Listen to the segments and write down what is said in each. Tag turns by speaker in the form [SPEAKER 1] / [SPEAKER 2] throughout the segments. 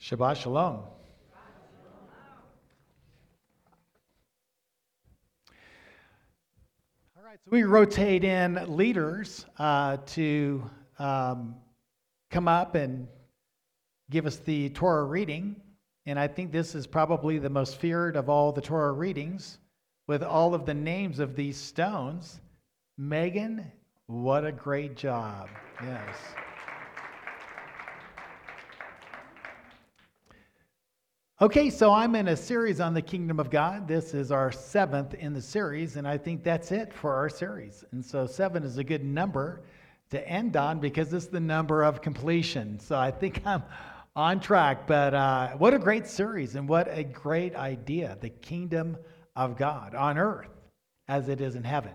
[SPEAKER 1] Shabbat Shalom. All right, so we rotate in leaders uh, to um, come up and give us the Torah reading. And I think this is probably the most feared of all the Torah readings with all of the names of these stones. Megan, what a great job. Yes. Okay, so I'm in a series on the kingdom of God. This is our seventh in the series, and I think that's it for our series. And so seven is a good number to end on because it's the number of completion. So I think I'm on track. But uh, what a great series and what a great idea the kingdom of God on earth as it is in heaven.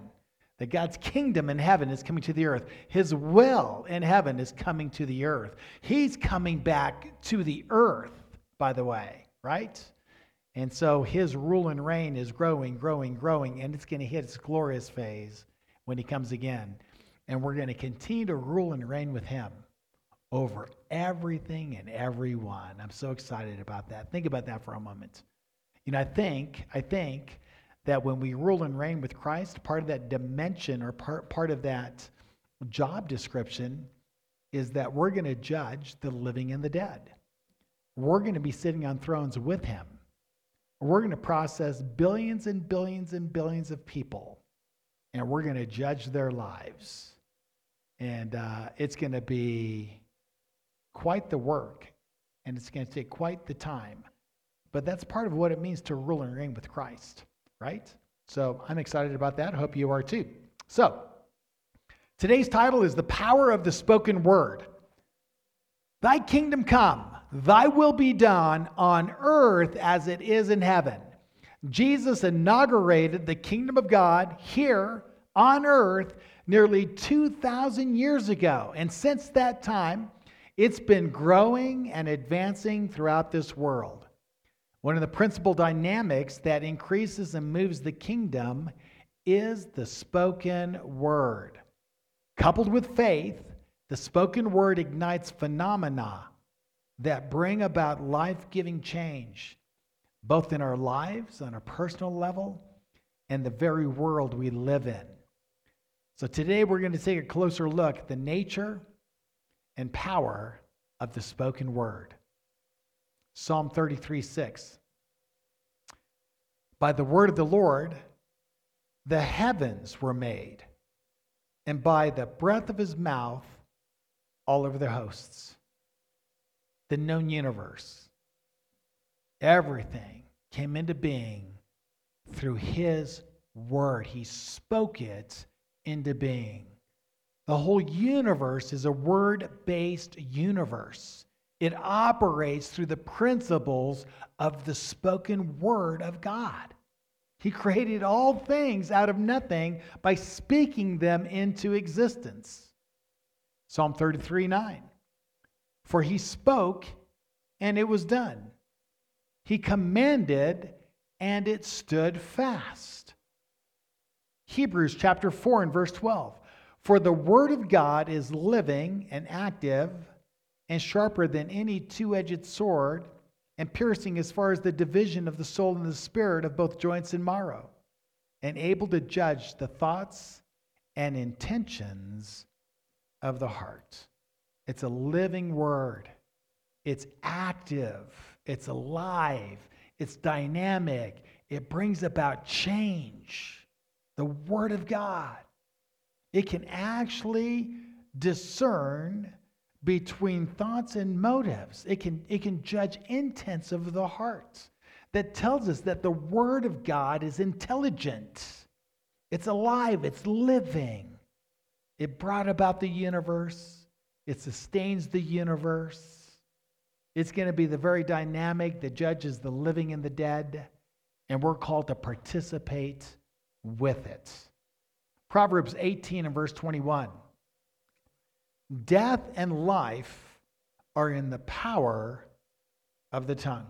[SPEAKER 1] That God's kingdom in heaven is coming to the earth. His will in heaven is coming to the earth. He's coming back to the earth, by the way, right? And so his rule and reign is growing, growing, growing, and it's going to hit its glorious phase when he comes again. And we're going to continue to rule and reign with him over everything and everyone. I'm so excited about that. Think about that for a moment. You know, I think, I think that when we rule and reign with Christ, part of that dimension or part, part of that job description is that we're going to judge the living and the dead. We're going to be sitting on thrones with him. We're going to process billions and billions and billions of people, and we're going to judge their lives. And uh, it's going to be quite the work, and it's going to take quite the time. But that's part of what it means to rule and reign with Christ, right? So I'm excited about that. Hope you are too. So today's title is The Power of the Spoken Word. Thy kingdom come, thy will be done on earth as it is in heaven. Jesus inaugurated the kingdom of God here on earth nearly 2,000 years ago. And since that time, it's been growing and advancing throughout this world. One of the principal dynamics that increases and moves the kingdom is the spoken word. Coupled with faith, the spoken word ignites phenomena that bring about life giving change, both in our lives on a personal level and the very world we live in. So, today we're going to take a closer look at the nature and power of the spoken word. Psalm 33 6. By the word of the Lord, the heavens were made, and by the breath of his mouth, all over their hosts. The known universe, everything came into being through his word. He spoke it into being. The whole universe is a word based universe. It operates through the principles of the spoken word of God. He created all things out of nothing by speaking them into existence. Psalm 33 9. For he spoke, and it was done. He commanded, and it stood fast. Hebrews chapter 4 and verse 12. For the word of God is living and active and sharper than any two edged sword, and piercing as far as the division of the soul and the spirit of both joints and marrow, and able to judge the thoughts and intentions of the heart. It's a living word, it's active, it's alive, it's dynamic, it brings about change. The Word of God. It can actually discern between thoughts and motives. It can, it can judge intents of the heart. That tells us that the Word of God is intelligent, it's alive, it's living. It brought about the universe, it sustains the universe. It's going to be the very dynamic that judges the living and the dead, and we're called to participate with it. Proverbs 18 and verse 21. Death and life are in the power of the tongue.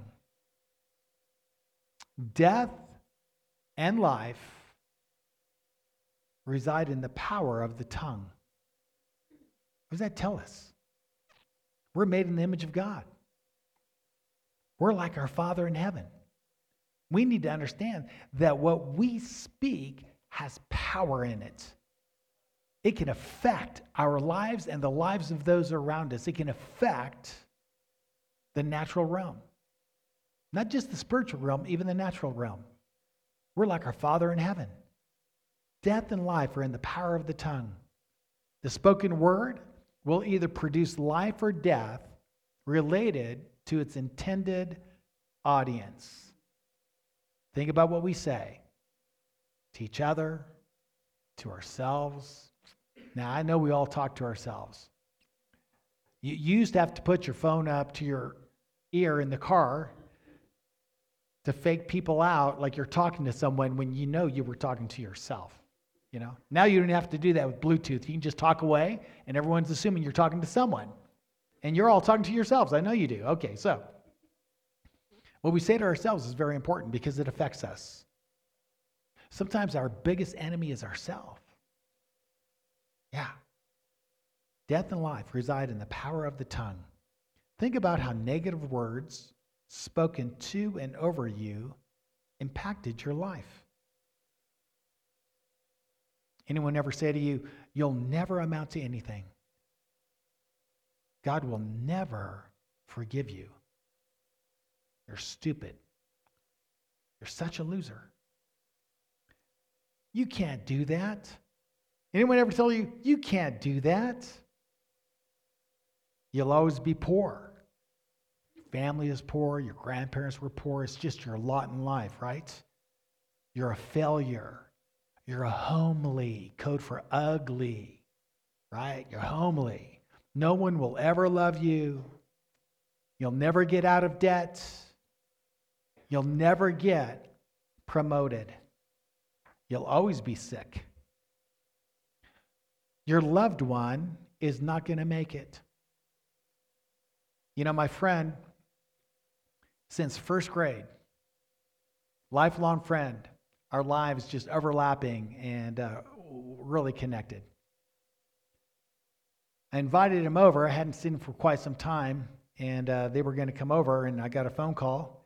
[SPEAKER 1] Death and life reside in the power of the tongue. What does that tell us? We're made in the image of God. We're like our Father in heaven. We need to understand that what we speak has power in it. It can affect our lives and the lives of those around us. It can affect the natural realm. Not just the spiritual realm, even the natural realm. We're like our Father in heaven. Death and life are in the power of the tongue. The spoken word will either produce life or death related to its intended audience. Think about what we say to each other, to ourselves. Now, I know we all talk to ourselves. You used to have to put your phone up to your ear in the car to fake people out like you're talking to someone when you know you were talking to yourself. You know, now you don't have to do that with Bluetooth. You can just talk away, and everyone's assuming you're talking to someone, and you're all talking to yourselves. I know you do. Okay, so what we say to ourselves is very important because it affects us. Sometimes our biggest enemy is ourself. Yeah. Death and life reside in the power of the tongue. Think about how negative words spoken to and over you impacted your life. Anyone ever say to you, You'll never amount to anything? God will never forgive you. You're stupid. You're such a loser. You can't do that. Anyone ever tell you, you can't do that? You'll always be poor. Your family is poor. Your grandparents were poor. It's just your lot in life, right? You're a failure. You're a homely, code for ugly, right? You're homely. No one will ever love you. You'll never get out of debt. You'll never get promoted. You'll always be sick. Your loved one is not going to make it. You know, my friend, since first grade, lifelong friend, our lives just overlapping and uh, really connected. I invited him over. I hadn't seen him for quite some time, and uh, they were going to come over, and I got a phone call,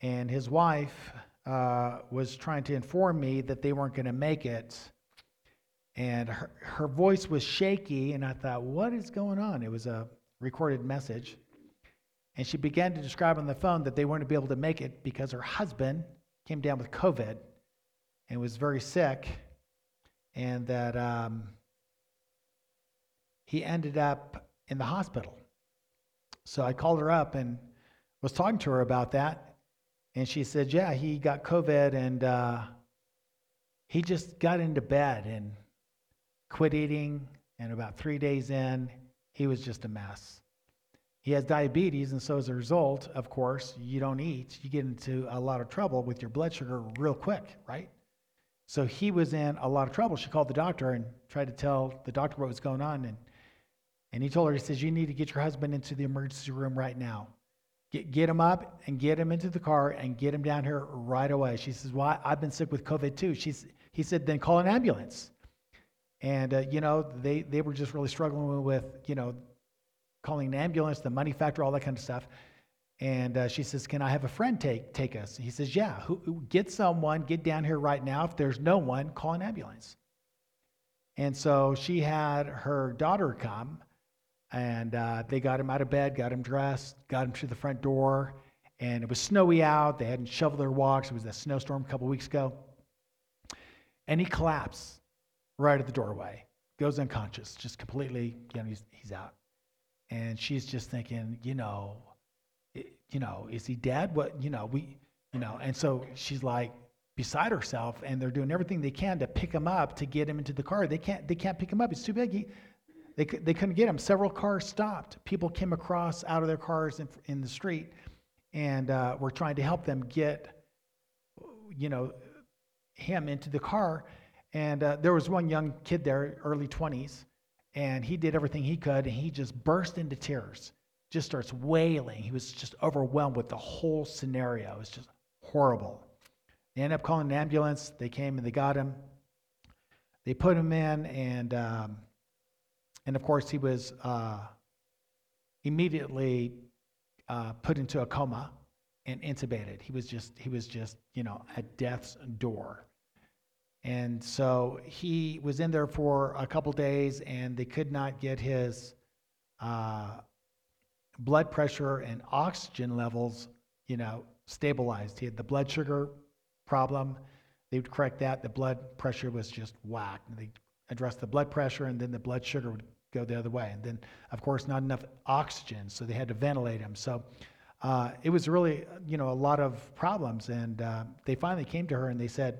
[SPEAKER 1] and his wife uh, was trying to inform me that they weren't going to make it. And her, her voice was shaky, and I thought, what is going on? It was a recorded message. And she began to describe on the phone that they weren't going to be able to make it because her husband came down with COVID and was very sick, and that um, he ended up in the hospital. So I called her up and was talking to her about that. And she said, Yeah, he got COVID and uh, he just got into bed and quit eating. And about three days in, he was just a mess. He has diabetes, and so as a result, of course, you don't eat. You get into a lot of trouble with your blood sugar real quick, right? So he was in a lot of trouble. She called the doctor and tried to tell the doctor what was going on. And, and he told her, he says, You need to get your husband into the emergency room right now. Get, get him up and get him into the car and get him down here right away. She says, Well, I've been sick with COVID too. She's, he said, Then call an ambulance. And, uh, you know, they, they were just really struggling with, you know, calling an ambulance, the money factor, all that kind of stuff. And uh, she says, Can I have a friend take, take us? He says, Yeah, who, get someone, get down here right now. If there's no one, call an ambulance. And so she had her daughter come and uh, they got him out of bed, got him dressed, got him to the front door. And it was snowy out. They hadn't shoveled their walks. It was a snowstorm a couple weeks ago. And he collapsed right at the doorway, goes unconscious, just completely, you know, he's, he's out. And she's just thinking, you know, you know, is he dead? What, you know, we, you know, and so she's like beside herself and they're doing everything they can to pick him up to get him into the car. They can't, they can't pick him up. He's too big. He, they, they couldn't get him. Several cars stopped. People came across out of their cars in, in the street and uh, were trying to help them get, you know, him into the car. And uh, there was one young kid there, early 20s, and he did everything he could, and he just burst into tears, just starts wailing. He was just overwhelmed with the whole scenario. It was just horrible. They ended up calling an ambulance. They came and they got him. They put him in, and um, and of course, he was uh, immediately uh, put into a coma. and intubated. He was just he was just you know at death's door. And so he was in there for a couple days, and they could not get his uh, blood pressure and oxygen levels, you know, stabilized. He had the blood sugar problem. They would correct that. The blood pressure was just whacked. They addressed the blood pressure, and then the blood sugar would go the other way. And then, of course, not enough oxygen, so they had to ventilate him. So uh, it was really, you know, a lot of problems. And uh, they finally came to her and they said,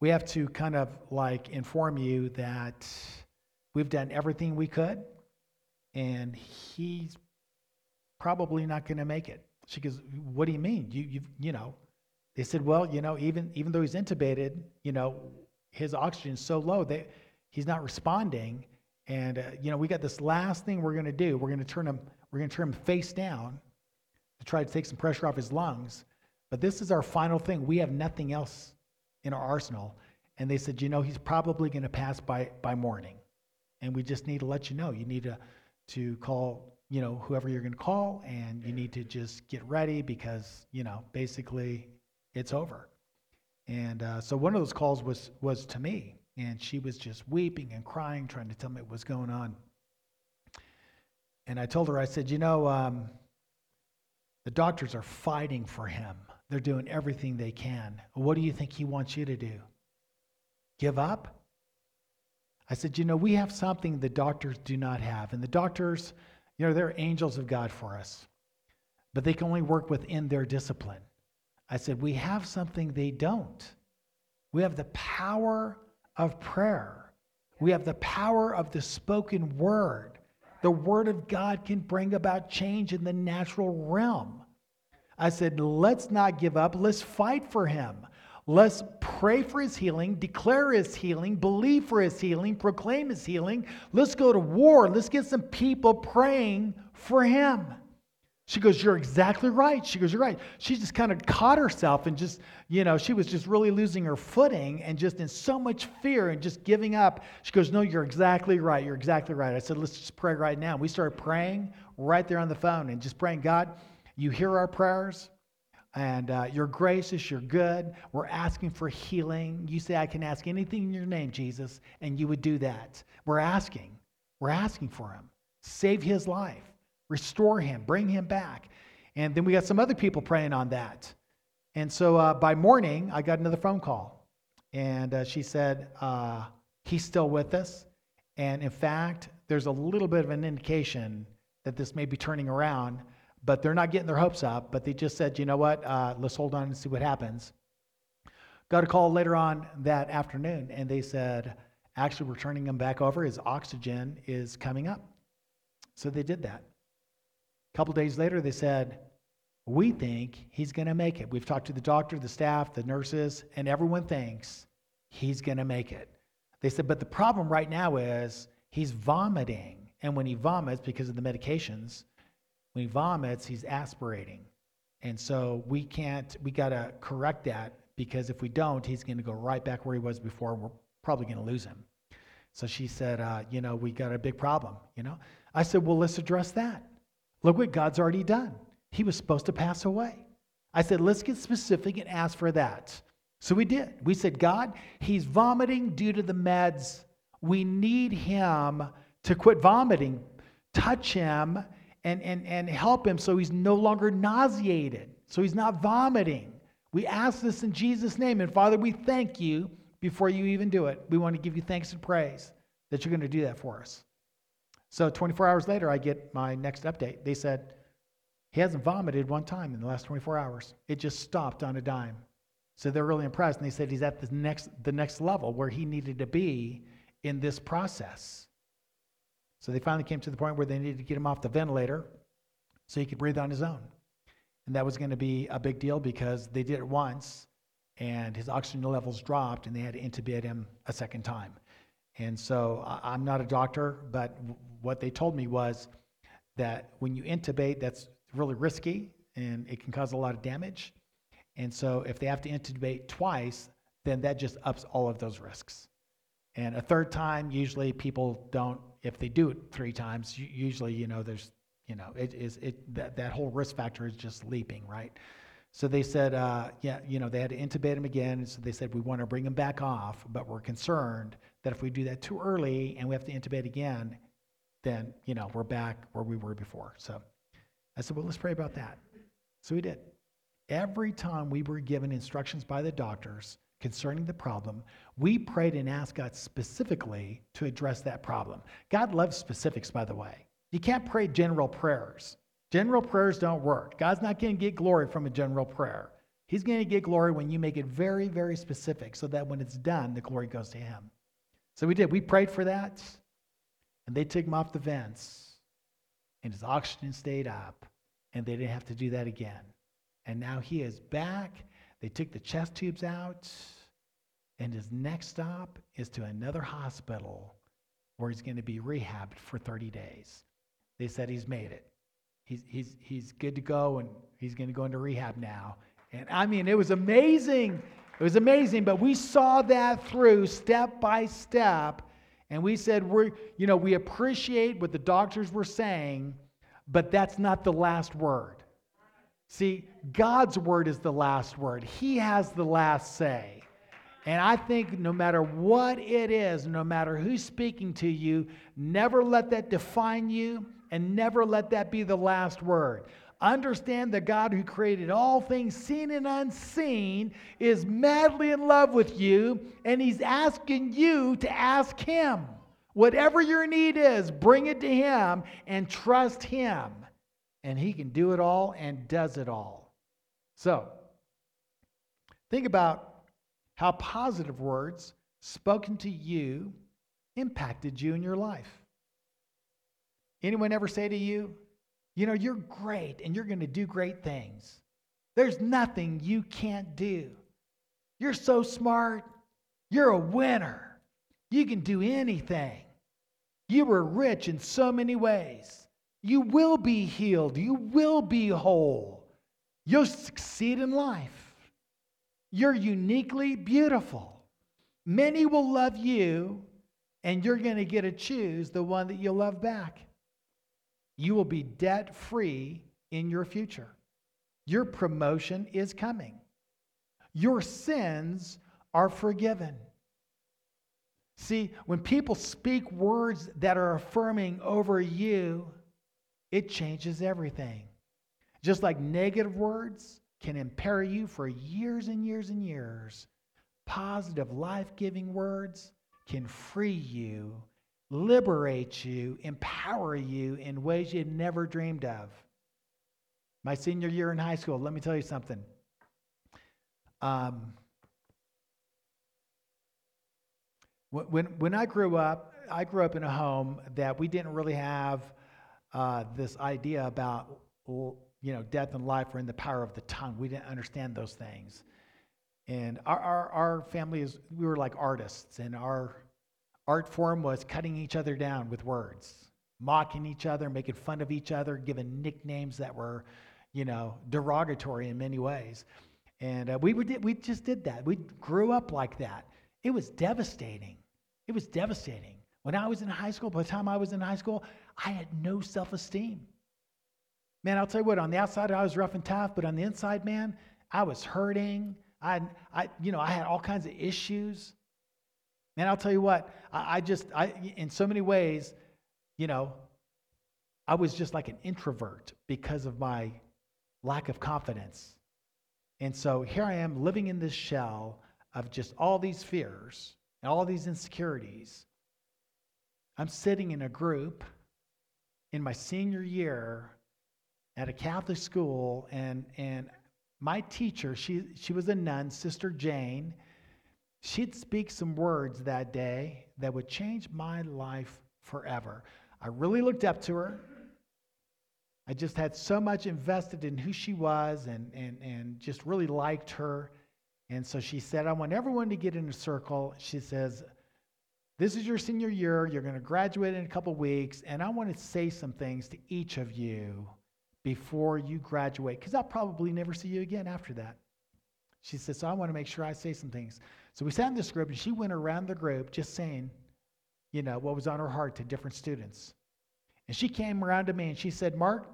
[SPEAKER 1] we have to kind of like inform you that we've done everything we could, and he's probably not going to make it. She goes, "What do you mean? You, you, you know?" They said, "Well, you know, even even though he's intubated, you know, his oxygen's so low that he's not responding, and uh, you know, we got this last thing we're going to do. We're going to turn him, we're going to turn him face down to try to take some pressure off his lungs. But this is our final thing. We have nothing else in our arsenal. And they said, you know, he's probably going to pass by, by morning. And we just need to let you know. You need to, to call, you know, whoever you're going to call, and you need to just get ready because, you know, basically it's over. And uh, so one of those calls was, was to me, and she was just weeping and crying, trying to tell me what was going on. And I told her, I said, you know, um, the doctors are fighting for him. They're doing everything they can. What do you think he wants you to do? Give up? I said, You know, we have something the doctors do not have. And the doctors, you know, they're angels of God for us, but they can only work within their discipline. I said, We have something they don't. We have the power of prayer, we have the power of the spoken word. The word of God can bring about change in the natural realm. I said, let's not give up. Let's fight for him. Let's pray for his healing, declare his healing, believe for his healing, proclaim his healing. Let's go to war. Let's get some people praying for him. She goes, You're exactly right. She goes, You're right. She just kind of caught herself and just, you know, she was just really losing her footing and just in so much fear and just giving up. She goes, No, you're exactly right. You're exactly right. I said, Let's just pray right now. We started praying right there on the phone and just praying, God, you hear our prayers, and uh, you're gracious, you're good. We're asking for healing. You say, I can ask anything in your name, Jesus, and you would do that. We're asking. We're asking for him. Save his life, restore him, bring him back. And then we got some other people praying on that. And so uh, by morning, I got another phone call. And uh, she said, uh, He's still with us. And in fact, there's a little bit of an indication that this may be turning around but they're not getting their hopes up. But they just said, you know what? Uh, let's hold on and see what happens. Got a call later on that afternoon, and they said, actually, we're turning him back over. His oxygen is coming up. So they did that. A couple days later, they said, we think he's going to make it. We've talked to the doctor, the staff, the nurses, and everyone thinks he's going to make it. They said, but the problem right now is he's vomiting. And when he vomits because of the medications, when he vomits, he's aspirating. And so we can't, we got to correct that because if we don't, he's going to go right back where he was before. And we're probably going to lose him. So she said, uh, you know, we got a big problem, you know. I said, well, let's address that. Look what God's already done. He was supposed to pass away. I said, let's get specific and ask for that. So we did. We said, God, he's vomiting due to the meds. We need him to quit vomiting. Touch him and, and, and help him so he's no longer nauseated, so he's not vomiting. We ask this in Jesus' name. And Father, we thank you before you even do it. We want to give you thanks and praise that you're going to do that for us. So 24 hours later, I get my next update. They said, he hasn't vomited one time in the last 24 hours. It just stopped on a dime. So they're really impressed. And they said he's at the next, the next level where he needed to be in this process. So they finally came to the point where they needed to get him off the ventilator so he could breathe on his own. And that was going to be a big deal because they did it once and his oxygen levels dropped and they had to intubate him a second time. And so I'm not a doctor, but what they told me was that when you intubate, that's really risky and it can cause a lot of damage. And so if they have to intubate twice, then that just ups all of those risks. And a third time, usually people don't if they do it three times, usually, you know, there's You know, it is it that, that whole risk factor is just leaping, right? So they said, uh, yeah, you know, they had to intubate him again. So they said, we want to bring him back off, but we're concerned that if we do that too early and we have to intubate again, then, you know, we're back where we were before. So I said, well, let's pray about that. So we did. Every time we were given instructions by the doctors concerning the problem, we prayed and asked God specifically to address that problem. God loves specifics, by the way. You can't pray general prayers. General prayers don't work. God's not going to get glory from a general prayer. He's going to get glory when you make it very, very specific so that when it's done, the glory goes to Him. So we did. We prayed for that, and they took him off the vents, and his oxygen stayed up, and they didn't have to do that again. And now he is back. They took the chest tubes out, and his next stop is to another hospital where he's going to be rehabbed for 30 days. They said he's made it he's, he's, he's good to go and he's going to go into rehab now. And I mean, it was amazing. It was amazing, but we saw that through step by step. And we said, we're, you know, we appreciate what the doctors were saying, but that's not the last word. See, God's word is the last word. He has the last say. And I think no matter what it is, no matter who's speaking to you, never let that define you and never let that be the last word. Understand that God who created all things seen and unseen is madly in love with you, and He's asking you to ask Him. Whatever your need is, bring it to Him and trust Him. And He can do it all and does it all. So, think about how positive words spoken to you impacted you in your life. Anyone ever say to you, you know, you're great and you're going to do great things? There's nothing you can't do. You're so smart. You're a winner. You can do anything. You were rich in so many ways. You will be healed. You will be whole. You'll succeed in life. You're uniquely beautiful. Many will love you, and you're going to get to choose the one that you'll love back. You will be debt free in your future. Your promotion is coming. Your sins are forgiven. See, when people speak words that are affirming over you, it changes everything. Just like negative words can impair you for years and years and years, positive, life giving words can free you liberate you, empower you in ways you never dreamed of. My senior year in high school, let me tell you something. Um, when, when I grew up, I grew up in a home that we didn't really have uh, this idea about you know death and life or in the power of the tongue. We didn't understand those things. And our, our, our family is, we were like artists, and our Art form was cutting each other down with words, mocking each other, making fun of each other, giving nicknames that were, you know, derogatory in many ways. And uh, we, would, we just did that. We grew up like that. It was devastating. It was devastating. When I was in high school, by the time I was in high school, I had no self esteem. Man, I'll tell you what, on the outside, I was rough and tough, but on the inside, man, I was hurting. I, I, you know, I had all kinds of issues. Man, I'll tell you what, I, I just, I, in so many ways, you know, I was just like an introvert because of my lack of confidence. And so here I am living in this shell of just all these fears and all these insecurities. I'm sitting in a group in my senior year at a Catholic school, and, and my teacher, she, she was a nun, Sister Jane, She'd speak some words that day that would change my life forever. I really looked up to her. I just had so much invested in who she was and, and, and just really liked her. And so she said, I want everyone to get in a circle. She says, This is your senior year. You're going to graduate in a couple weeks. And I want to say some things to each of you before you graduate, because I'll probably never see you again after that. She says, So I want to make sure I say some things. So we sat in this group, and she went around the group just saying, you know, what was on her heart to different students. And she came around to me and she said, Mark,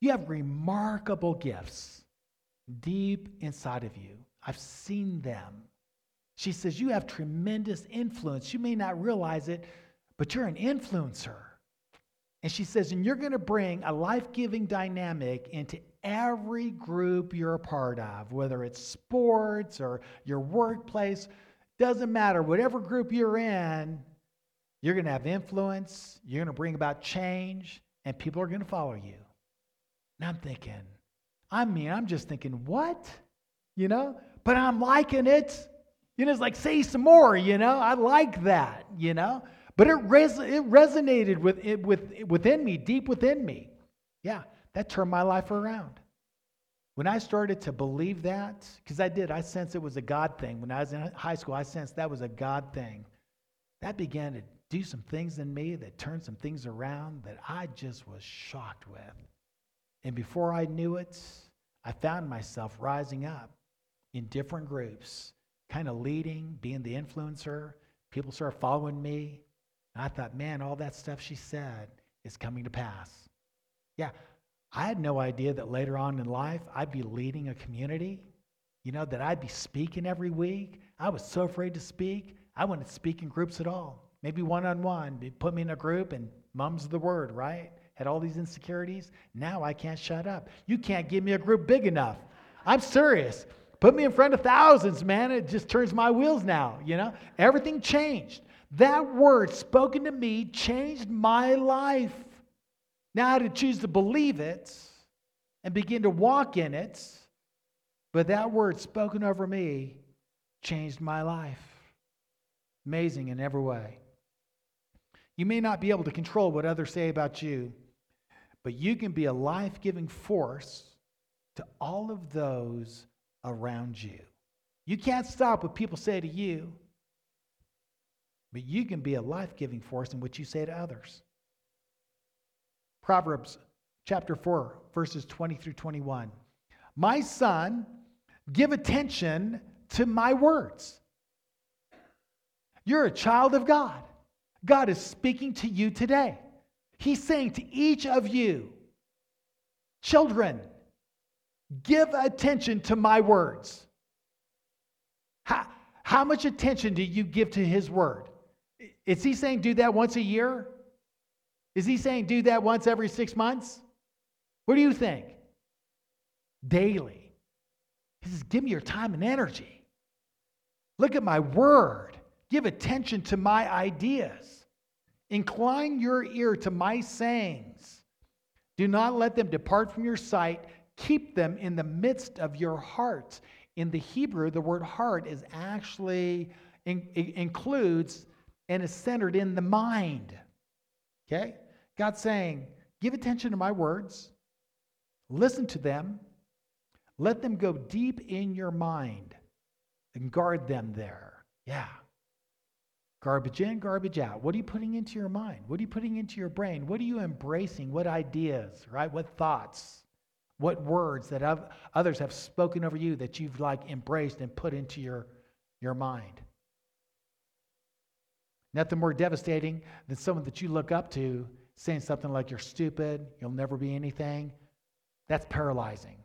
[SPEAKER 1] you have remarkable gifts deep inside of you. I've seen them. She says, You have tremendous influence. You may not realize it, but you're an influencer. And she says, And you're going to bring a life giving dynamic into every group you're a part of, whether it's sports or your workplace. Doesn't matter. Whatever group you're in, you're going to have influence. You're going to bring about change, and people are going to follow you. And I'm thinking, I mean, I'm just thinking, what? You know? But I'm liking it. You know, it's like, say some more, you know? I like that, you know? But it, res- it resonated with, it, with, within me, deep within me. Yeah, that turned my life around. When I started to believe that, because I did, I sensed it was a God thing. When I was in high school, I sensed that was a God thing. That began to do some things in me that turned some things around that I just was shocked with. And before I knew it, I found myself rising up in different groups, kind of leading, being the influencer. People started following me. And I thought, man, all that stuff she said is coming to pass. Yeah, I had no idea that later on in life I'd be leading a community, you know, that I'd be speaking every week. I was so afraid to speak. I wouldn't speak in groups at all. Maybe one on one. Put me in a group and mum's the word, right? Had all these insecurities. Now I can't shut up. You can't give me a group big enough. I'm serious. Put me in front of thousands, man. It just turns my wheels now, you know? Everything changed. That word spoken to me changed my life. Now I had to choose to believe it and begin to walk in it. But that word spoken over me changed my life. Amazing in every way. You may not be able to control what others say about you, but you can be a life giving force to all of those around you. You can't stop what people say to you, but you can be a life giving force in what you say to others. Proverbs chapter 4, verses 20 through 21. My son, give attention to my words. You're a child of God. God is speaking to you today. He's saying to each of you, children, give attention to my words. How, how much attention do you give to his word? Is he saying do that once a year? Is he saying do that once every six months? What do you think? Daily. He says, give me your time and energy. Look at my word. Give attention to my ideas. Incline your ear to my sayings. Do not let them depart from your sight. Keep them in the midst of your heart. In the Hebrew, the word heart is actually in, includes and is centered in the mind. Okay? God's saying, give attention to my words, listen to them, let them go deep in your mind, and guard them there. Yeah. Garbage in, garbage out. What are you putting into your mind? What are you putting into your brain? What are you embracing? What ideas, right? What thoughts? What words that others have spoken over you that you've like embraced and put into your, your mind? Nothing more devastating than someone that you look up to saying something like, You're stupid, you'll never be anything. That's paralyzing.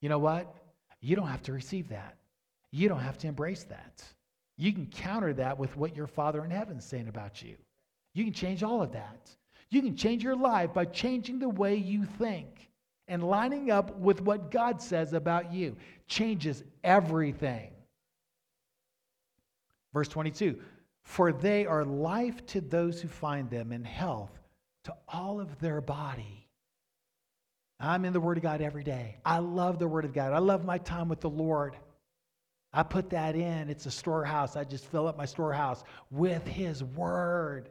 [SPEAKER 1] You know what? You don't have to receive that. You don't have to embrace that. You can counter that with what your Father in heaven is saying about you. You can change all of that. You can change your life by changing the way you think and lining up with what God says about you. Changes everything. Verse 22 For they are life to those who find them and health to all of their body. I'm in the Word of God every day. I love the Word of God. I love my time with the Lord. I put that in. It's a storehouse. I just fill up my storehouse with His Word,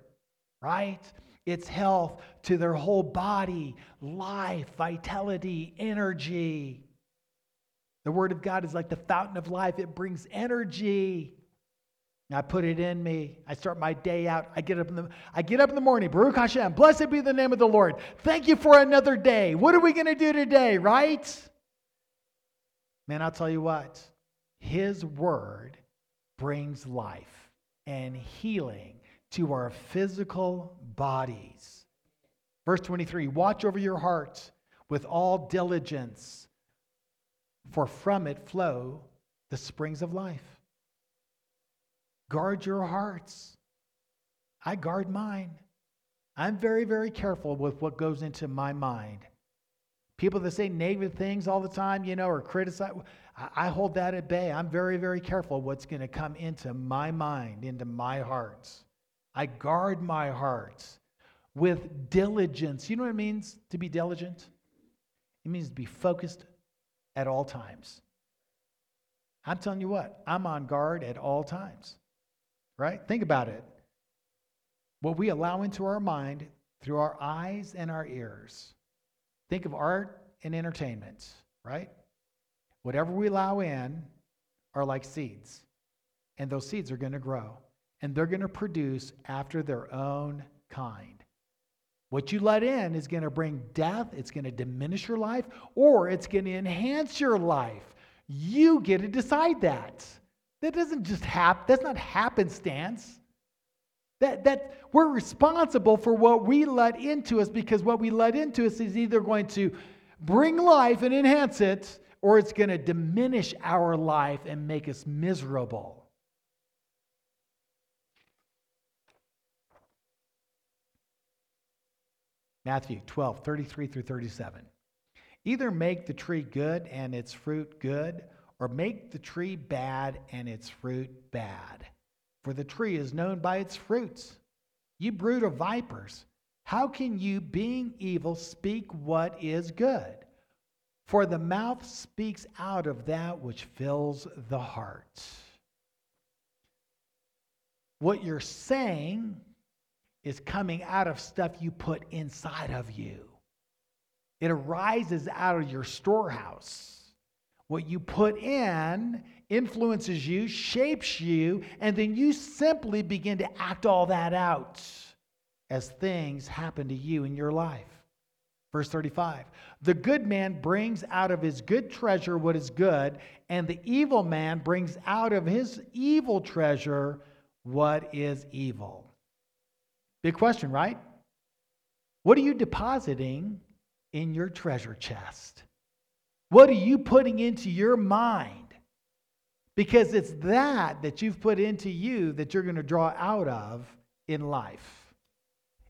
[SPEAKER 1] right? It's health to their whole body, life, vitality, energy. The Word of God is like the fountain of life, it brings energy. I put it in me. I start my day out. I get up in the I get up in the morning. Baruch Hashem. Blessed be the name of the Lord. Thank you for another day. What are we going to do today, right? Man, I'll tell you what. His word brings life and healing to our physical bodies. Verse 23 Watch over your heart with all diligence, for from it flow the springs of life. Guard your hearts. I guard mine. I'm very, very careful with what goes into my mind. People that say negative things all the time, you know, or criticize, I hold that at bay. I'm very, very careful what's going to come into my mind, into my heart. I guard my heart with diligence. You know what it means to be diligent? It means to be focused at all times. I'm telling you what, I'm on guard at all times, right? Think about it. What we allow into our mind through our eyes and our ears. Think of art and entertainment, right? Whatever we allow in are like seeds, and those seeds are going to grow, and they're going to produce after their own kind. What you let in is going to bring death, it's going to diminish your life, or it's going to enhance your life. You get to decide that. That doesn't just happen, that's not happenstance. That, that we're responsible for what we let into us because what we let into us is either going to bring life and enhance it, or it's going to diminish our life and make us miserable. Matthew 12, 33 through 37. Either make the tree good and its fruit good, or make the tree bad and its fruit bad. For the tree is known by its fruits. You brood of vipers, how can you, being evil, speak what is good? For the mouth speaks out of that which fills the heart. What you're saying is coming out of stuff you put inside of you. It arises out of your storehouse. What you put in influences you, shapes you, and then you simply begin to act all that out as things happen to you in your life. Verse 35 The good man brings out of his good treasure what is good, and the evil man brings out of his evil treasure what is evil. Big question, right? What are you depositing in your treasure chest? What are you putting into your mind? Because it's that that you've put into you that you're going to draw out of in life.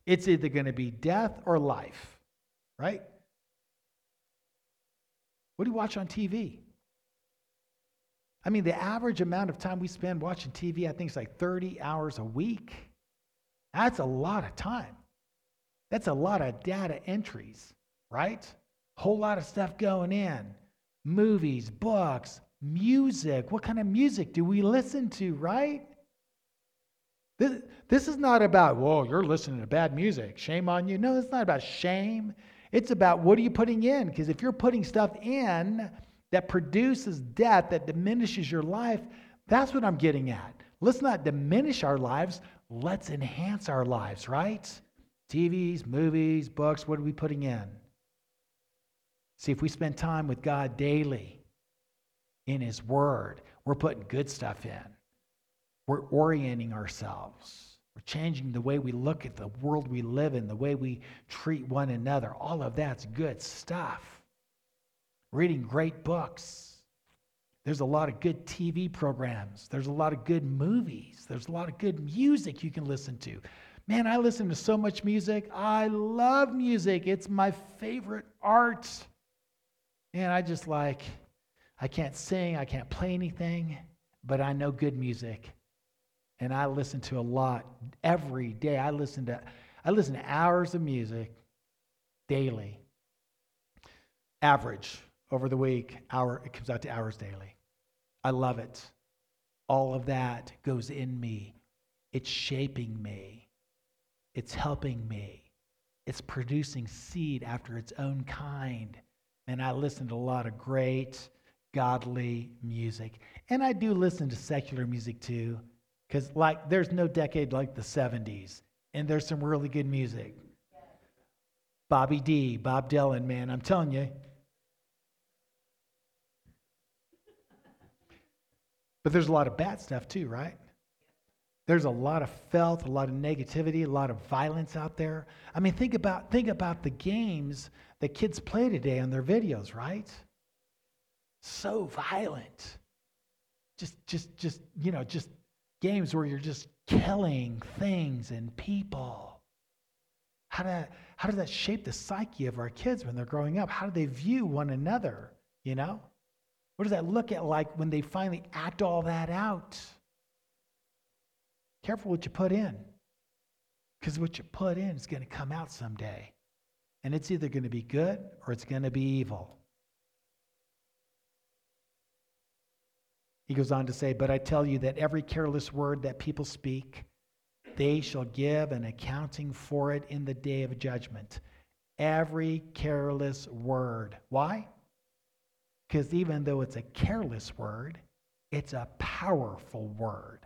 [SPEAKER 1] It's either going to be death or life, right? What do you watch on TV? I mean, the average amount of time we spend watching TV, I think, is like 30 hours a week. That's a lot of time. That's a lot of data entries, right? Whole lot of stuff going in. Movies, books, music. What kind of music do we listen to, right? This, this is not about, whoa, you're listening to bad music. Shame on you. No, it's not about shame. It's about what are you putting in? Because if you're putting stuff in that produces death, that diminishes your life, that's what I'm getting at. Let's not diminish our lives. Let's enhance our lives, right? TVs, movies, books, what are we putting in? See, if we spend time with God daily in His Word, we're putting good stuff in. We're orienting ourselves. We're changing the way we look at the world we live in, the way we treat one another. All of that's good stuff. Reading great books. There's a lot of good TV programs. There's a lot of good movies. There's a lot of good music you can listen to. Man, I listen to so much music. I love music. It's my favorite art. And I just like, I can't sing, I can't play anything, but I know good music. And I listen to a lot every day. I listen to I listen to hours of music daily. Average over the week, hour it comes out to hours daily. I love it. All of that goes in me. It's shaping me. It's helping me. It's producing seed after its own kind and I listen to a lot of great godly music. And I do listen to secular music too, because like there's no decade like the 70s, and there's some really good music. Bobby D, Bob Dylan, man, I'm telling you. But there's a lot of bad stuff too, right? There's a lot of filth, a lot of negativity, a lot of violence out there. I mean, think about think about the games that kids play today on their videos, right? So violent. Just just just, you know, just games where you're just killing things and people. How, do, how does that shape the psyche of our kids when they're growing up? How do they view one another? You know? What does that look at like when they finally act all that out? Careful what you put in. Because what you put in is going to come out someday. And it's either going to be good or it's going to be evil. He goes on to say, But I tell you that every careless word that people speak, they shall give an accounting for it in the day of judgment. Every careless word. Why? Because even though it's a careless word, it's a powerful word.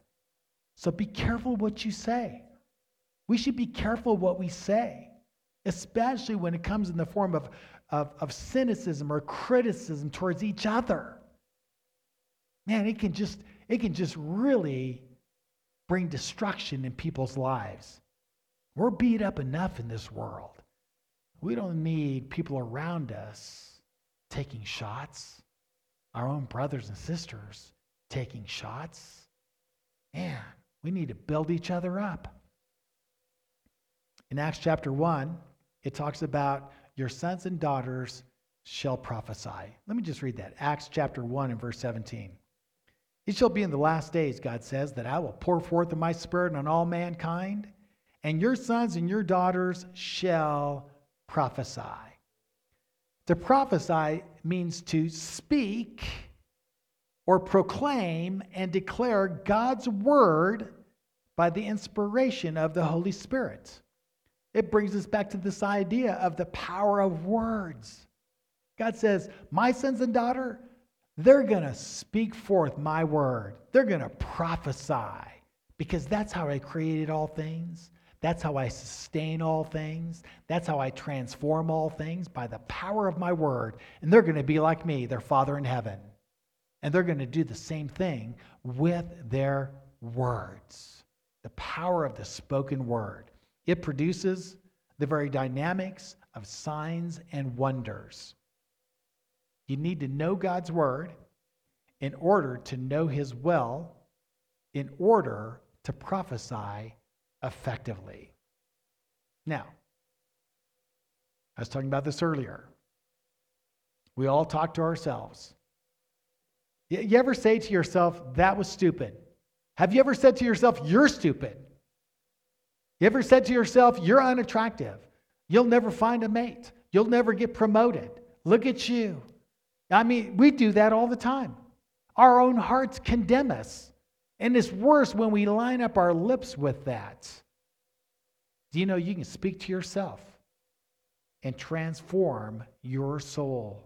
[SPEAKER 1] So be careful what you say. We should be careful what we say, especially when it comes in the form of, of, of cynicism or criticism towards each other. Man, it can just it can just really bring destruction in people's lives. We're beat up enough in this world. We don't need people around us taking shots, our own brothers and sisters taking shots. Man, we need to build each other up. In Acts chapter 1, it talks about your sons and daughters shall prophesy. Let me just read that. Acts chapter 1 and verse 17. It shall be in the last days, God says, that I will pour forth of my spirit on all mankind, and your sons and your daughters shall prophesy. To prophesy means to speak or proclaim and declare God's word by the inspiration of the Holy Spirit. It brings us back to this idea of the power of words. God says, My sons and daughter, they're going to speak forth my word. They're going to prophesy because that's how I created all things. That's how I sustain all things. That's how I transform all things by the power of my word. And they're going to be like me, their Father in heaven. And they're going to do the same thing with their words. The power of the spoken word. It produces the very dynamics of signs and wonders. You need to know God's word in order to know his will, in order to prophesy effectively. Now, I was talking about this earlier. We all talk to ourselves. You ever say to yourself, that was stupid? Have you ever said to yourself, you're stupid? You ever said to yourself, you're unattractive? You'll never find a mate. You'll never get promoted. Look at you. I mean, we do that all the time. Our own hearts condemn us. And it's worse when we line up our lips with that. Do you know you can speak to yourself and transform your soul?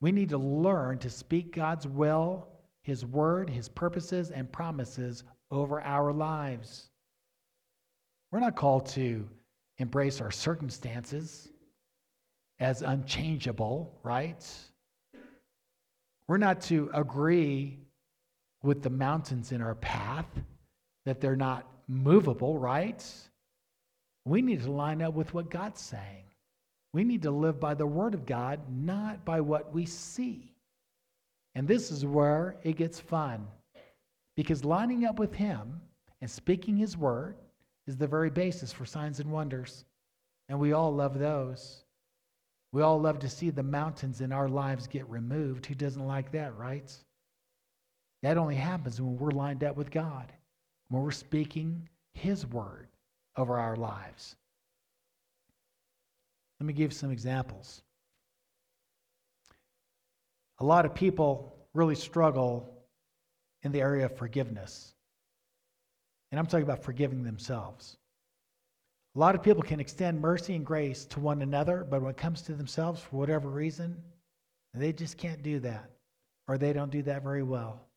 [SPEAKER 1] We need to learn to speak God's will, His word, His purposes, and promises over our lives. We're not called to embrace our circumstances as unchangeable, right? We're not to agree with the mountains in our path, that they're not movable, right? We need to line up with what God's saying. We need to live by the Word of God, not by what we see. And this is where it gets fun. Because lining up with Him and speaking His Word is the very basis for signs and wonders. And we all love those. We all love to see the mountains in our lives get removed. Who doesn't like that, right? That only happens when we're lined up with God, when we're speaking His word over our lives. Let me give some examples. A lot of people really struggle in the area of forgiveness. And I'm talking about forgiving themselves. A lot of people can extend mercy and grace to one another, but when it comes to themselves, for whatever reason, they just can't do that, or they don't do that very well.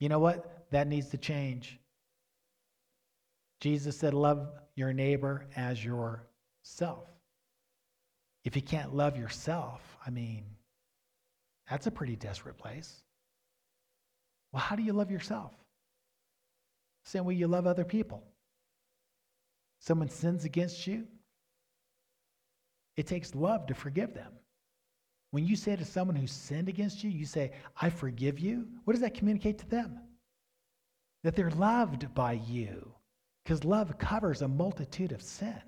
[SPEAKER 1] You know what? That needs to change. Jesus said, Love your neighbor as yourself. If you can't love yourself, I mean, that's a pretty desperate place. Well, how do you love yourself? Same way you love other people. Someone sins against you, it takes love to forgive them. When you say to someone who sinned against you, you say, I forgive you, what does that communicate to them? That they're loved by you, because love covers a multitude of sin.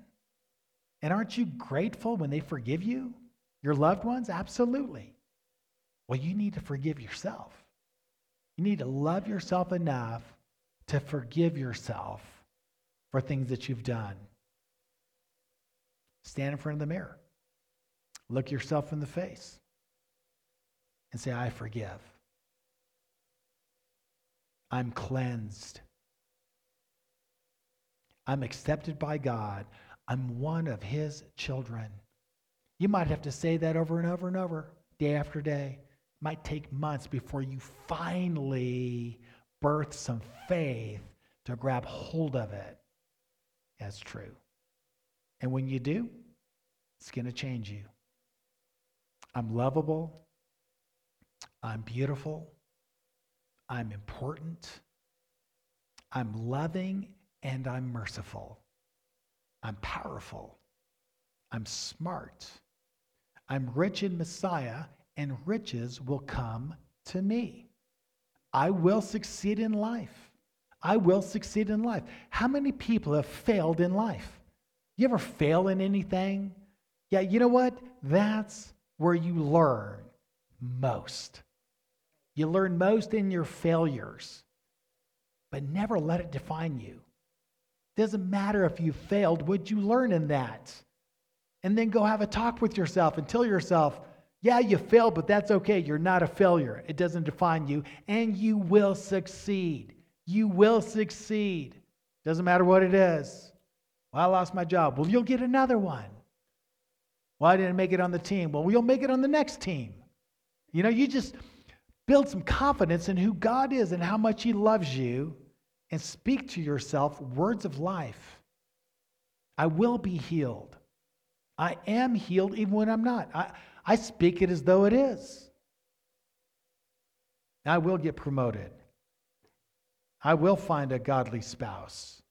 [SPEAKER 1] And aren't you grateful when they forgive you? Your loved ones? Absolutely. Well, you need to forgive yourself. You need to love yourself enough to forgive yourself for things that you've done. Stand in front of the mirror. Look yourself in the face and say, I forgive. I'm cleansed. I'm accepted by God. I'm one of His children. You might have to say that over and over and over, day after day. It might take months before you finally birth some faith to grab hold of it as true. And when you do, it's going to change you. I'm lovable. I'm beautiful. I'm important. I'm loving and I'm merciful. I'm powerful. I'm smart. I'm rich in Messiah, and riches will come to me. I will succeed in life. I will succeed in life. How many people have failed in life? You ever fail in anything? Yeah, you know what? That's where you learn most. You learn most in your failures, but never let it define you. Doesn't matter if you failed, what you learn in that? And then go have a talk with yourself and tell yourself, yeah, you failed, but that's okay. You're not a failure. It doesn't define you, and you will succeed. You will succeed. Doesn't matter what it is. Well, I lost my job. Well, you'll get another one. Well, I didn't make it on the team. Well, you'll make it on the next team. You know, you just build some confidence in who God is and how much He loves you and speak to yourself words of life. I will be healed. I am healed even when I'm not. I, I speak it as though it is. I will get promoted. I will find a godly spouse.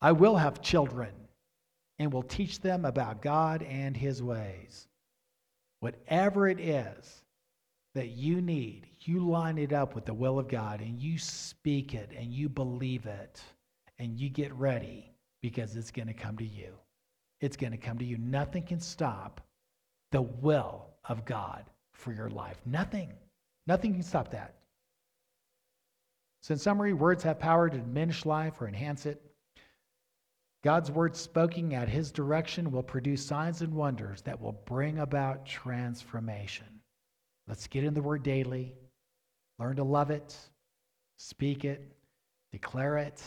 [SPEAKER 1] I will have children and will teach them about God and his ways. Whatever it is that you need, you line it up with the will of God and you speak it and you believe it and you get ready because it's going to come to you. It's going to come to you. Nothing can stop the will of God for your life. Nothing. Nothing can stop that. So, in summary, words have power to diminish life or enhance it. God's word spoken at his direction will produce signs and wonders that will bring about transformation. Let's get in the word daily, learn to love it, speak it, declare it,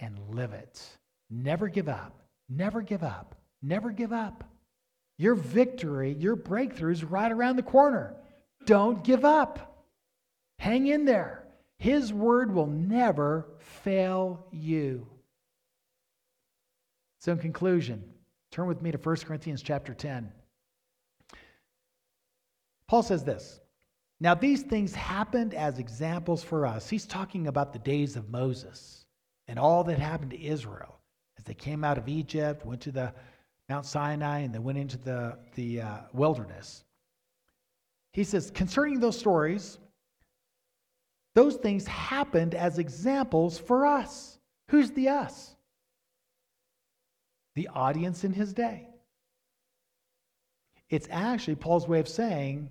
[SPEAKER 1] and live it. Never give up. Never give up. Never give up. Your victory, your breakthrough is right around the corner. Don't give up. Hang in there. His word will never fail you. So, in conclusion, turn with me to 1 Corinthians chapter 10. Paul says this Now, these things happened as examples for us. He's talking about the days of Moses and all that happened to Israel as they came out of Egypt, went to the Mount Sinai, and they went into the, the uh, wilderness. He says, concerning those stories, those things happened as examples for us. Who's the us? The audience in his day. It's actually Paul's way of saying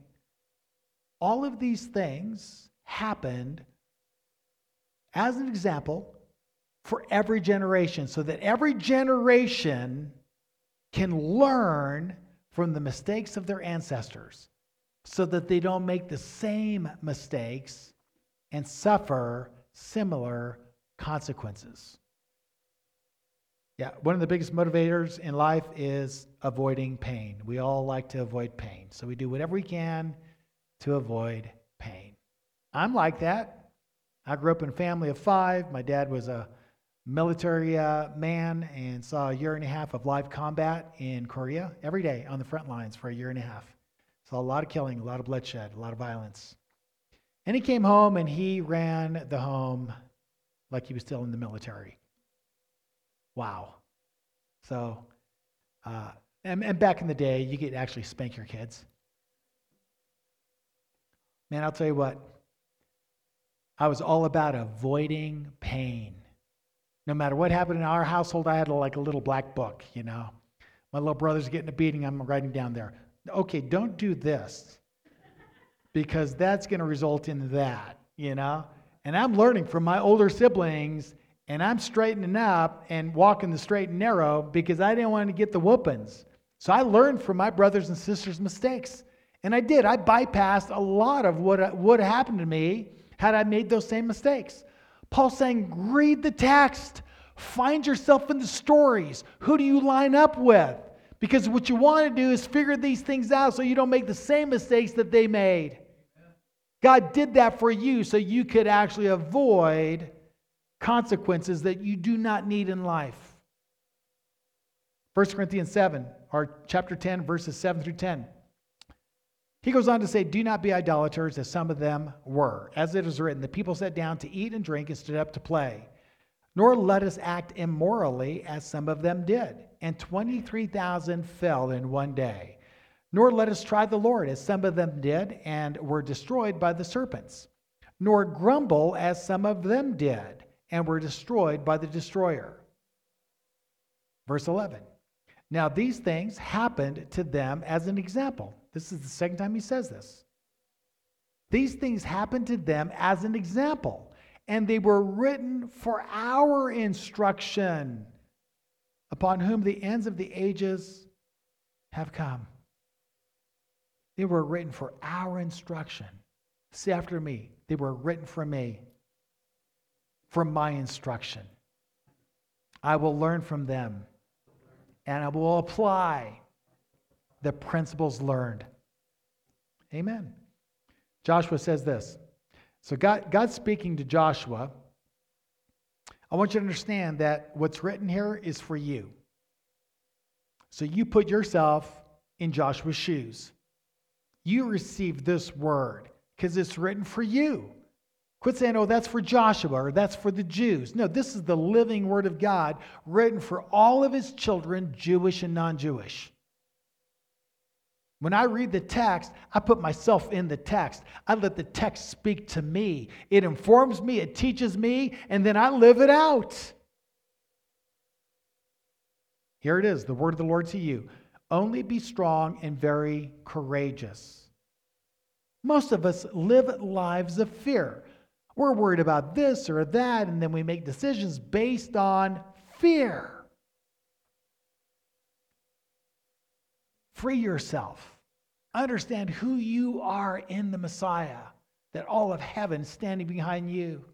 [SPEAKER 1] all of these things happened as an example for every generation so that every generation can learn from the mistakes of their ancestors so that they don't make the same mistakes and suffer similar consequences. Yeah, one of the biggest motivators in life is avoiding pain. We all like to avoid pain. So we do whatever we can to avoid pain. I'm like that. I grew up in a family of five. My dad was a military uh, man and saw a year and a half of live combat in Korea every day on the front lines for a year and a half. Saw a lot of killing, a lot of bloodshed, a lot of violence. And he came home and he ran the home like he was still in the military. Wow. So, uh, and, and back in the day, you could actually spank your kids. Man, I'll tell you what, I was all about avoiding pain. No matter what happened in our household, I had like a little black book, you know. My little brother's getting a beating, I'm writing down there. Okay, don't do this because that's going to result in that, you know. And I'm learning from my older siblings and I'm straightening up and walking the straight and narrow because I didn't want to get the whoopings. So I learned from my brothers and sisters' mistakes. And I did. I bypassed a lot of what would have happened to me had I made those same mistakes. Paul's saying, read the text, find yourself in the stories. Who do you line up with? Because what you want to do is figure these things out so you don't make the same mistakes that they made. God did that for you so you could actually avoid consequences that you do not need in life. 1 Corinthians 7, or chapter 10, verses 7 through 10. He goes on to say, Do not be idolaters, as some of them were. As it is written, the people sat down to eat and drink and stood up to play. Nor let us act immorally, as some of them did. And 23,000 fell in one day. Nor let us try the Lord, as some of them did, and were destroyed by the serpents. Nor grumble, as some of them did, and were destroyed by the destroyer. Verse 11. Now, these things happened to them as an example. This is the second time he says this. These things happened to them as an example, and they were written for our instruction, upon whom the ends of the ages have come. They were written for our instruction. Say after me, they were written for me, for my instruction. I will learn from them and I will apply the principles learned. Amen. Joshua says this. So, God, God's speaking to Joshua. I want you to understand that what's written here is for you. So, you put yourself in Joshua's shoes. You receive this word because it's written for you. Quit saying, oh, that's for Joshua or that's for the Jews. No, this is the living word of God written for all of his children, Jewish and non Jewish. When I read the text, I put myself in the text. I let the text speak to me. It informs me, it teaches me, and then I live it out. Here it is the word of the Lord to you. Only be strong and very courageous. Most of us live lives of fear. We're worried about this or that, and then we make decisions based on fear. Free yourself. Understand who you are in the Messiah, that all of heaven standing behind you.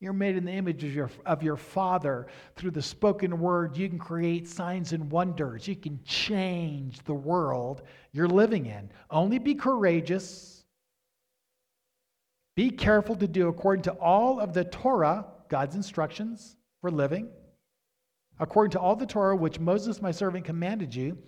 [SPEAKER 1] You're made in the image of your, of your Father. Through the spoken word, you can create signs and wonders. You can change the world you're living in. Only be courageous be careful to do according to all of the Torah, God's instructions for living, according to all the Torah which Moses, my servant, commanded you.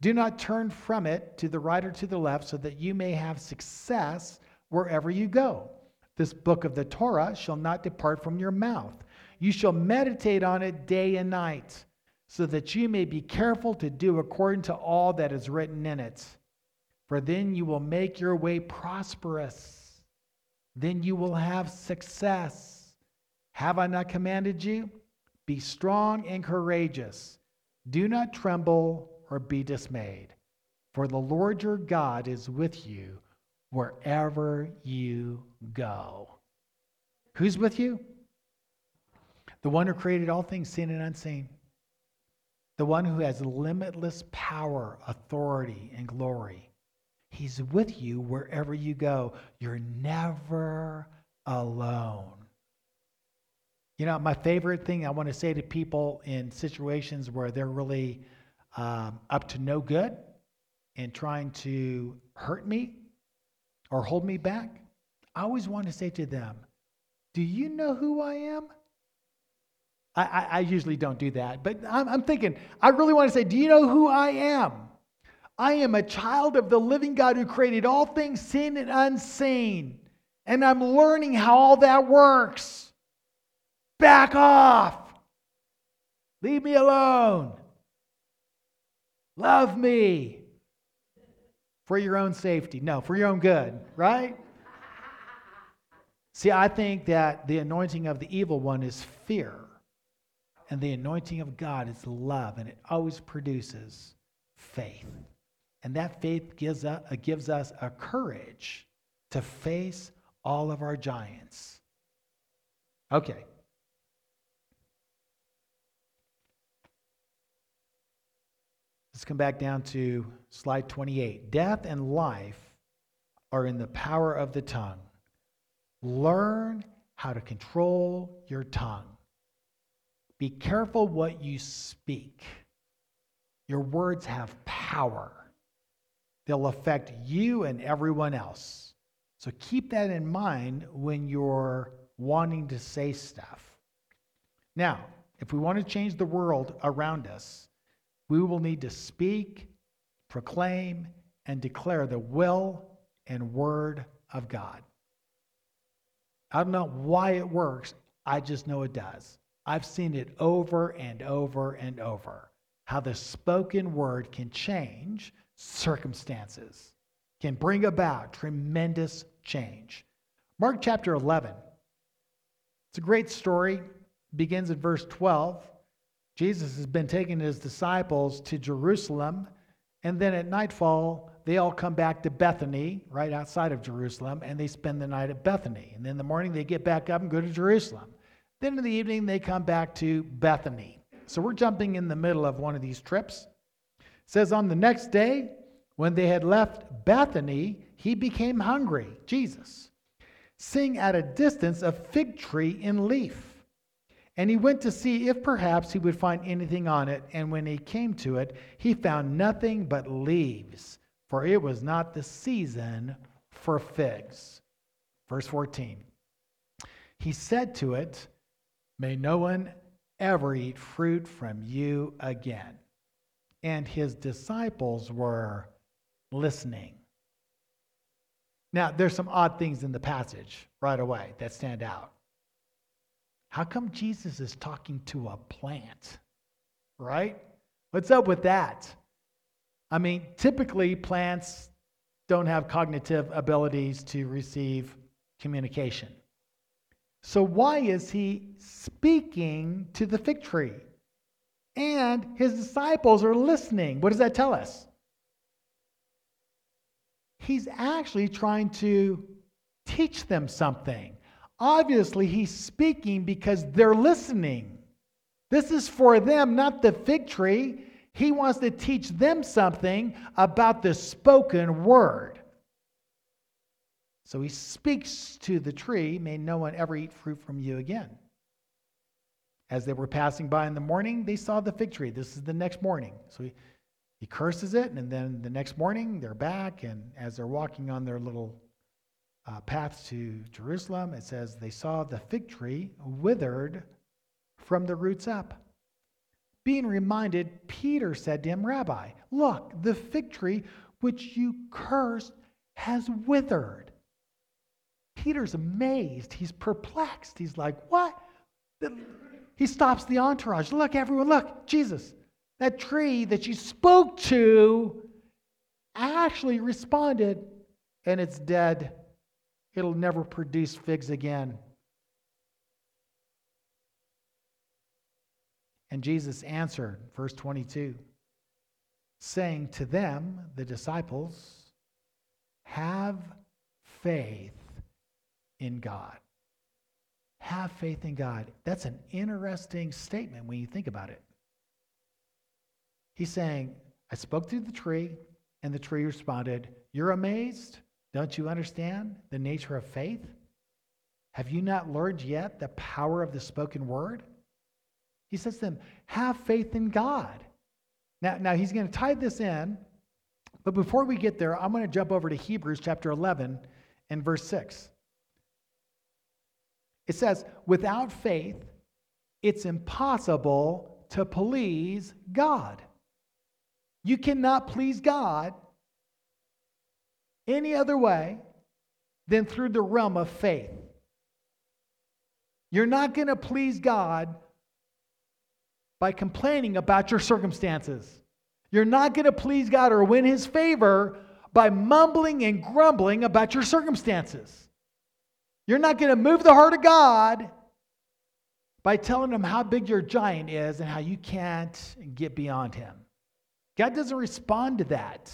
[SPEAKER 1] Do not turn from it to the right or to the left, so that you may have success wherever you go. This book of the Torah shall not depart from your mouth. You shall meditate on it day and night, so that you may be careful to do according to all that is written in it. For then you will make your way prosperous then you will have success. Have I not commanded you? Be strong and courageous. Do not tremble or be dismayed, for the Lord your God is with you wherever you go. Who's with you? The one who created all things seen and unseen. The one who has limitless power, authority, and glory. He's with you wherever you go. You're never alone. You know, my favorite thing I want to say to people in situations where they're really um, up to no good and trying to hurt me or hold me back, I always want to say to them, Do you know who I am? I, I, I usually don't do that, but I'm, I'm thinking, I really want to say, Do you know who I am? I am a child of the living God who created all things seen and unseen. And I'm learning how all that works. back off. Leave me alone. Love me for your own safety. No, for your own good, right? See, I think that the anointing of the evil one is fear, and the anointing of God is love, and it always produces faith. And that faith gives us, uh, gives us a courage to face all of our giants. Okay. Let's come back down to slide 28. Death and life are in the power of the tongue. Learn how to control your tongue. Be careful what you speak. Your words have power, they'll affect you and everyone else. So keep that in mind when you're wanting to say stuff. Now, if we want to change the world around us, we will need to speak, proclaim, and declare the will and word of God. I don't know why it works, I just know it does. I've seen it over and over and over how the spoken word can change circumstances, can bring about tremendous change. Mark chapter 11. It's a great story, begins at verse 12. Jesus has been taking his disciples to Jerusalem, and then at nightfall, they all come back to Bethany, right outside of Jerusalem, and they spend the night at Bethany. And then in the morning, they get back up and go to Jerusalem. Then in the evening, they come back to Bethany. So we're jumping in the middle of one of these trips. Says, On the next day, when they had left Bethany, he became hungry, Jesus, seeing at a distance a fig tree in leaf. And he went to see if perhaps he would find anything on it. And when he came to it, he found nothing but leaves, for it was not the season for figs. Verse 14. He said to it, May no one ever eat fruit from you again. And his disciples were listening. Now, there's some odd things in the passage right away that stand out. How come Jesus is talking to a plant? Right? What's up with that? I mean, typically plants don't have cognitive abilities to receive communication. So, why is he speaking to the fig tree? And his disciples are listening. What does that tell us? He's actually trying to teach them something. Obviously, he's speaking because they're listening. This is for them, not the fig tree. He wants to teach them something about the spoken word. So he speaks to the tree, May no one ever eat fruit from you again. As they were passing by in the morning, they saw the fig tree. This is the next morning. So he, he curses it, and then the next morning they're back, and as they're walking on their little uh, paths to Jerusalem, it says they saw the fig tree withered from the roots up. Being reminded, Peter said to him, Rabbi, look, the fig tree which you cursed has withered. Peter's amazed. He's perplexed. He's like, What? He stops the entourage. Look, everyone, look, Jesus, that tree that you spoke to actually responded and it's dead it'll never produce figs again. And Jesus answered, verse 22, saying to them, the disciples, have faith in God. Have faith in God. That's an interesting statement when you think about it. He's saying, I spoke to the tree, and the tree responded, You're amazed? Don't you understand the nature of faith? Have you not learned yet the power of the spoken word? He says to them, Have faith in God. Now, now he's going to tie this in, but before we get there, I'm going to jump over to Hebrews chapter 11 and verse 6. It says, Without faith, it's impossible to please God. You cannot please God any other way than through the realm of faith. You're not going to please God by complaining about your circumstances. You're not going to please God or win his favor by mumbling and grumbling about your circumstances. You're not going to move the heart of God by telling him how big your giant is and how you can't get beyond him. God doesn't respond to that.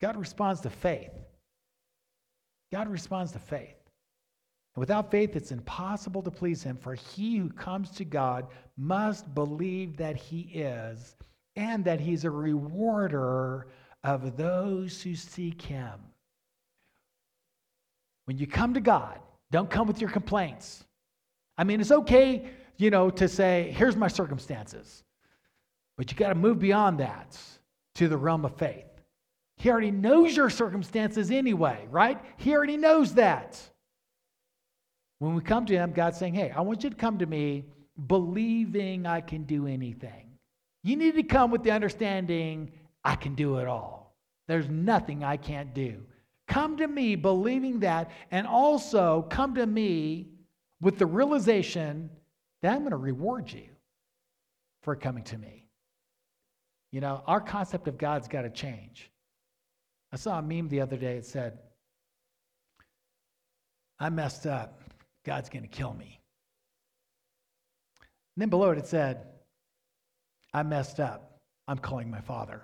[SPEAKER 1] God responds to faith. God responds to faith. And without faith, it's impossible to please him, for he who comes to God must believe that he is and that he's a rewarder of those who seek him. When you come to God, don't come with your complaints. I mean, it's okay, you know, to say, here's my circumstances. But you got to move beyond that to the realm of faith. He already knows your circumstances anyway, right? He already knows that. When we come to Him, God's saying, Hey, I want you to come to me believing I can do anything. You need to come with the understanding I can do it all. There's nothing I can't do. Come to me believing that, and also come to me with the realization that I'm going to reward you for coming to me. You know, our concept of God's got to change. I saw a meme the other day. It said, I messed up. God's going to kill me. And then below it, it said, I messed up. I'm calling my father.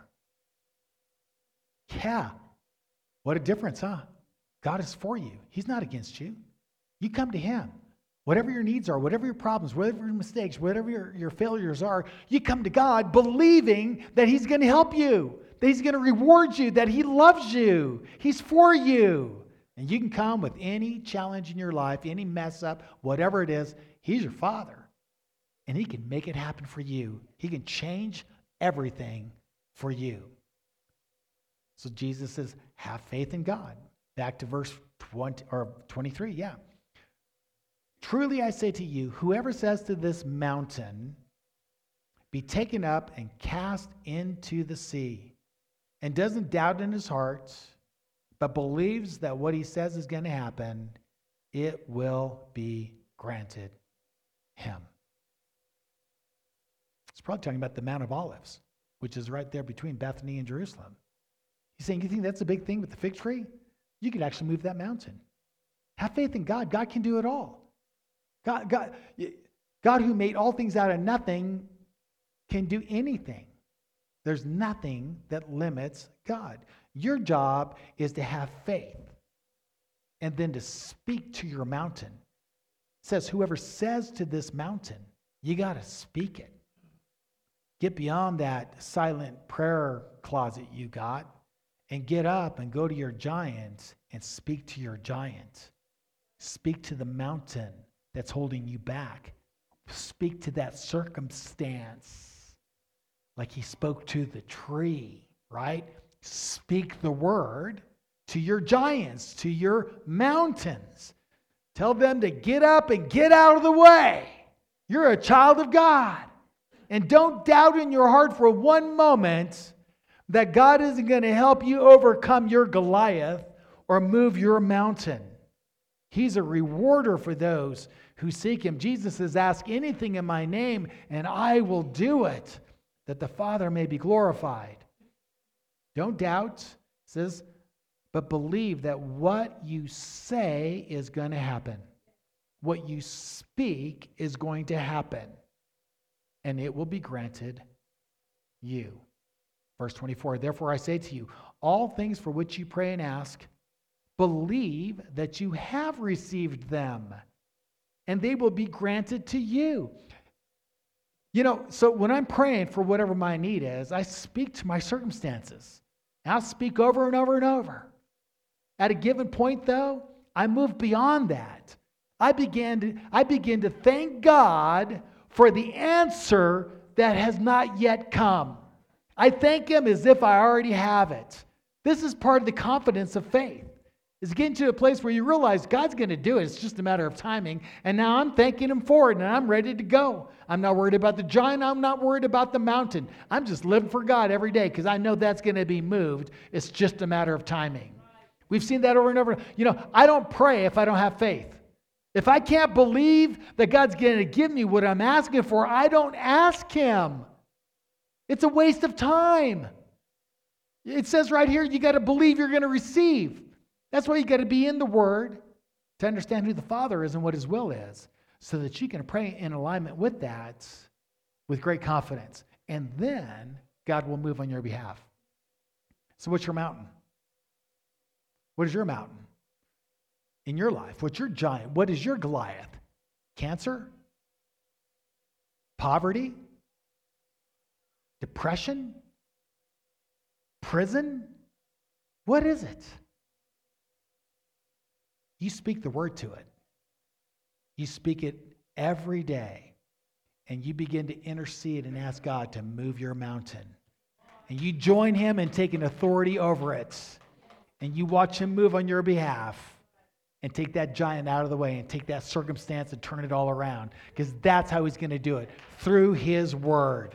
[SPEAKER 1] Yeah. What a difference, huh? God is for you. He's not against you. You come to Him. Whatever your needs are, whatever your problems, whatever your mistakes, whatever your, your failures are, you come to God believing that He's going to help you, that He's going to reward you, that He loves you, He's for you. And you can come with any challenge in your life, any mess up, whatever it is, He's your Father. And He can make it happen for you. He can change everything for you. So Jesus says, have faith in God. Back to verse 20 or 23, yeah. Truly I say to you, whoever says to this mountain, be taken up and cast into the sea, and doesn't doubt in his heart, but believes that what he says is going to happen, it will be granted him. It's probably talking about the Mount of Olives, which is right there between Bethany and Jerusalem. He's saying, You think that's a big thing with the fig tree? You could actually move that mountain. Have faith in God. God can do it all. God, God, God who made all things out of nothing can do anything. There's nothing that limits God. Your job is to have faith and then to speak to your mountain. It says, whoever says to this mountain, you got to speak it. Get beyond that silent prayer closet you got and get up and go to your giant and speak to your giant. Speak to the mountain that's holding you back. Speak to that circumstance like he spoke to the tree, right? Speak the word to your giants, to your mountains. Tell them to get up and get out of the way. You're a child of God. And don't doubt in your heart for one moment that God isn't going to help you overcome your Goliath or move your mountain. He's a rewarder for those who seek him. Jesus says, Ask anything in my name, and I will do it, that the Father may be glorified. Don't doubt, says, but believe that what you say is going to happen. What you speak is going to happen, and it will be granted you. Verse 24 Therefore I say to you, all things for which you pray and ask, believe that you have received them, and they will be granted to you. You know, so when I'm praying for whatever my need is, I speak to my circumstances. I'll speak over and over and over. At a given point, though, I move beyond that. I begin to, I begin to thank God for the answer that has not yet come. I thank Him as if I already have it. This is part of the confidence of faith is getting to a place where you realize God's going to do it. It's just a matter of timing. And now I'm thanking Him for it, and I'm ready to go. I'm not worried about the giant. I'm not worried about the mountain. I'm just living for God every day because I know that's going to be moved. It's just a matter of timing. We've seen that over and over. You know, I don't pray if I don't have faith. If I can't believe that God's going to give me what I'm asking for, I don't ask Him. It's a waste of time. It says right here, you got to believe you're going to receive. That's why you got to be in the Word to understand who the Father is and what His will is, so that you can pray in alignment with that with great confidence. And then God will move on your behalf. So, what's your mountain? What is your mountain in your life? What's your giant? What is your Goliath? Cancer? Poverty? Depression? Prison? What is it? You speak the word to it. You speak it every day. And you begin to intercede and ask God to move your mountain. And you join Him in taking authority over it. And you watch Him move on your behalf and take that giant out of the way and take that circumstance and turn it all around. Because that's how He's going to do it through His word.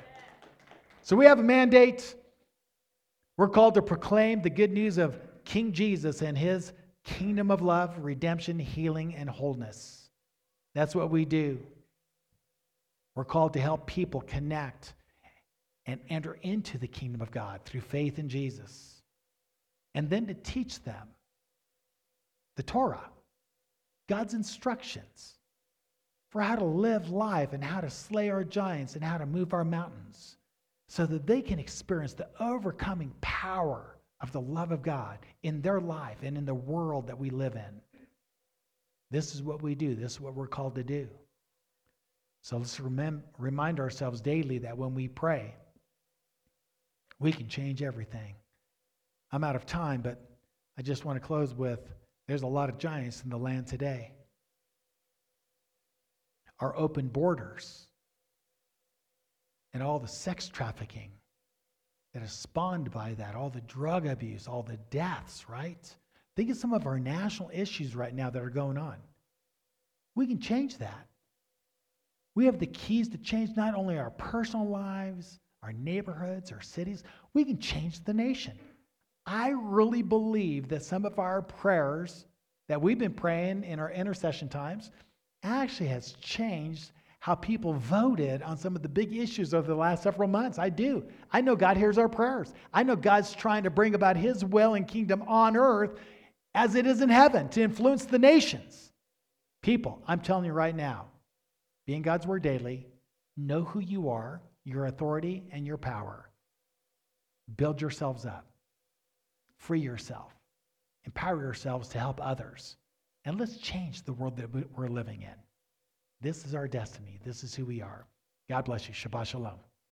[SPEAKER 1] So we have a mandate. We're called to proclaim the good news of King Jesus and His kingdom of love, redemption, healing, and wholeness. That's what we do. We're called to help people connect and enter into the kingdom of God through faith in Jesus. And then to teach them the Torah, God's instructions for how to live life and how to slay our giants and how to move our mountains so that they can experience the overcoming power of the love of God in their life and in the world that we live in. This is what we do, this is what we're called to do. So let's remind ourselves daily that when we pray, we can change everything. I'm out of time, but I just want to close with there's a lot of giants in the land today. Our open borders and all the sex trafficking that is spawned by that, all the drug abuse, all the deaths, right? Think of some of our national issues right now that are going on. We can change that. We have the keys to change not only our personal lives, our neighborhoods, our cities, we can change the nation. I really believe that some of our prayers that we've been praying in our intercession times actually has changed how people voted on some of the big issues over the last several months. I do. I know God hears our prayers. I know God's trying to bring about his will and kingdom on earth as it is in heaven to influence the nations. People, I'm telling you right now, be in God's word daily, know who you are, your authority, and your power. Build yourselves up, free yourself, empower yourselves to help others. And let's change the world that we're living in. This is our destiny. This is who we are. God bless you. Shabbat Shalom.